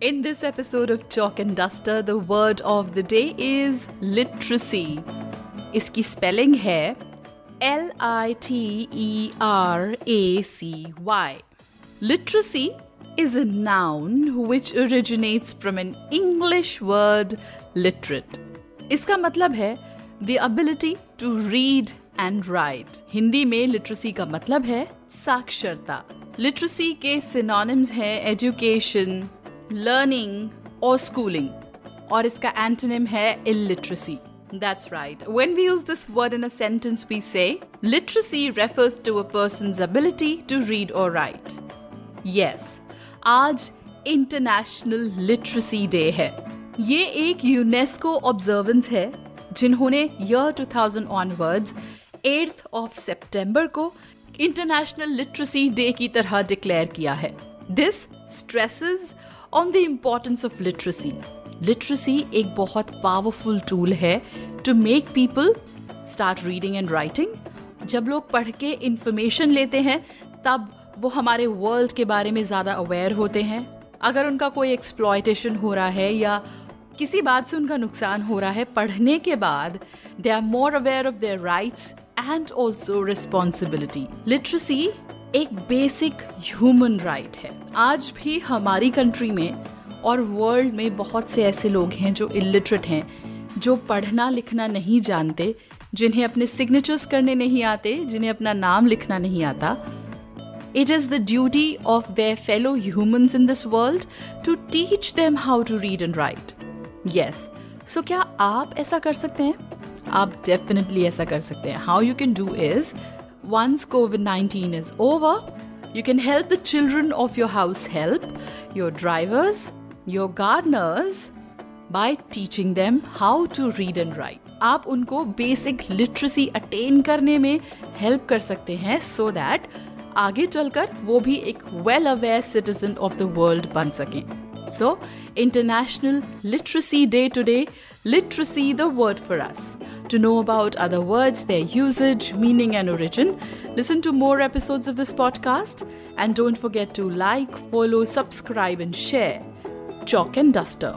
In this episode of Chalk and Duster, the word of the day is literacy. इसकी spelling है L I T E R A C Y. Literacy is a noun which originates from an English word literate. इसका मतलब है the ability to read and write. Hindi में literacy का मतलब है साक्षरता लिटरेसी के सिनोनिम्स हैं एजुकेशन लर्निंग और स्कूलिंग और इसका एंटोनिम है illiteracy. That's right. When we use this word in a sentence, we say literacy refers to a person's ability to read or write. Yes, आज इंटरनेशनल लिटरेसी डे है ये एक UNESCO observance है जिन्होंने year 2000 onwards 8th of सितंबर को international literacy day की तरह declare किया है। This stresses on the importance of literacy literacy एक बहुत पावरफुल टूल है to make people start reading and writing जब लोग पढ़ के इंफॉर्मेशन लेते हैं, तब वो हमारे वर्ल्ड के बारे में ज़्यादा अवेयर होते हैं। अगर उनका कोई एक्सप्लॉयटेशन हो रहा है या किसी बात से उनका नुकसान हो रहा है, पढ़ने के बाद they are more aware of their rights and also responsibility literacy एक बेसिक ह्यूमन राइट है आज भी हमारी कंट्री में और वर्ल्ड में बहुत से ऐसे लोग हैं जो इलिटरेट हैं, जो पढ़ना लिखना नहीं जानते, जिन्हें अपने सिग्नेचर्स करने नहीं आते, जिन्हें अपना नाम लिखना नहीं आता It is the duty of their fellow humans in this world to teach them how to read and write. Yes. So क्या आप ऐसा कर सकते हैं आप डेफिनेटली ऐसा कर सकते हैं। How you can do is once Covid nineteen is over you can help the children of your house help your drivers your gardeners by teaching them how to read and write आप उनको basic literacy attain करने में help कर सकते हैं so that आगे चलकर वो भी एक well aware citizen of the world बन सके। So international literacy day today literacy the word for us to know about other words their usage meaning and origin listen to more episodes of this podcast. And don't forget to like follow subscribe and share. Chalk and duster